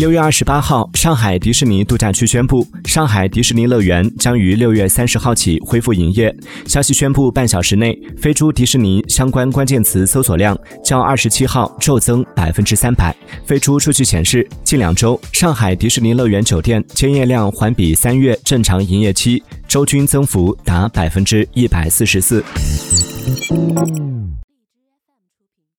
六月二十八号，上海迪士尼度假区宣布，上海迪士尼乐园将于六月三十号起恢复营业。消息宣布半小时内，飞猪迪士尼相关关键词搜索量较二十七号骤增百分之三百。飞猪数据显示，近两周上海迪士尼乐园酒店间业量环比三月正常营业期周均增幅达百分之一百四十四。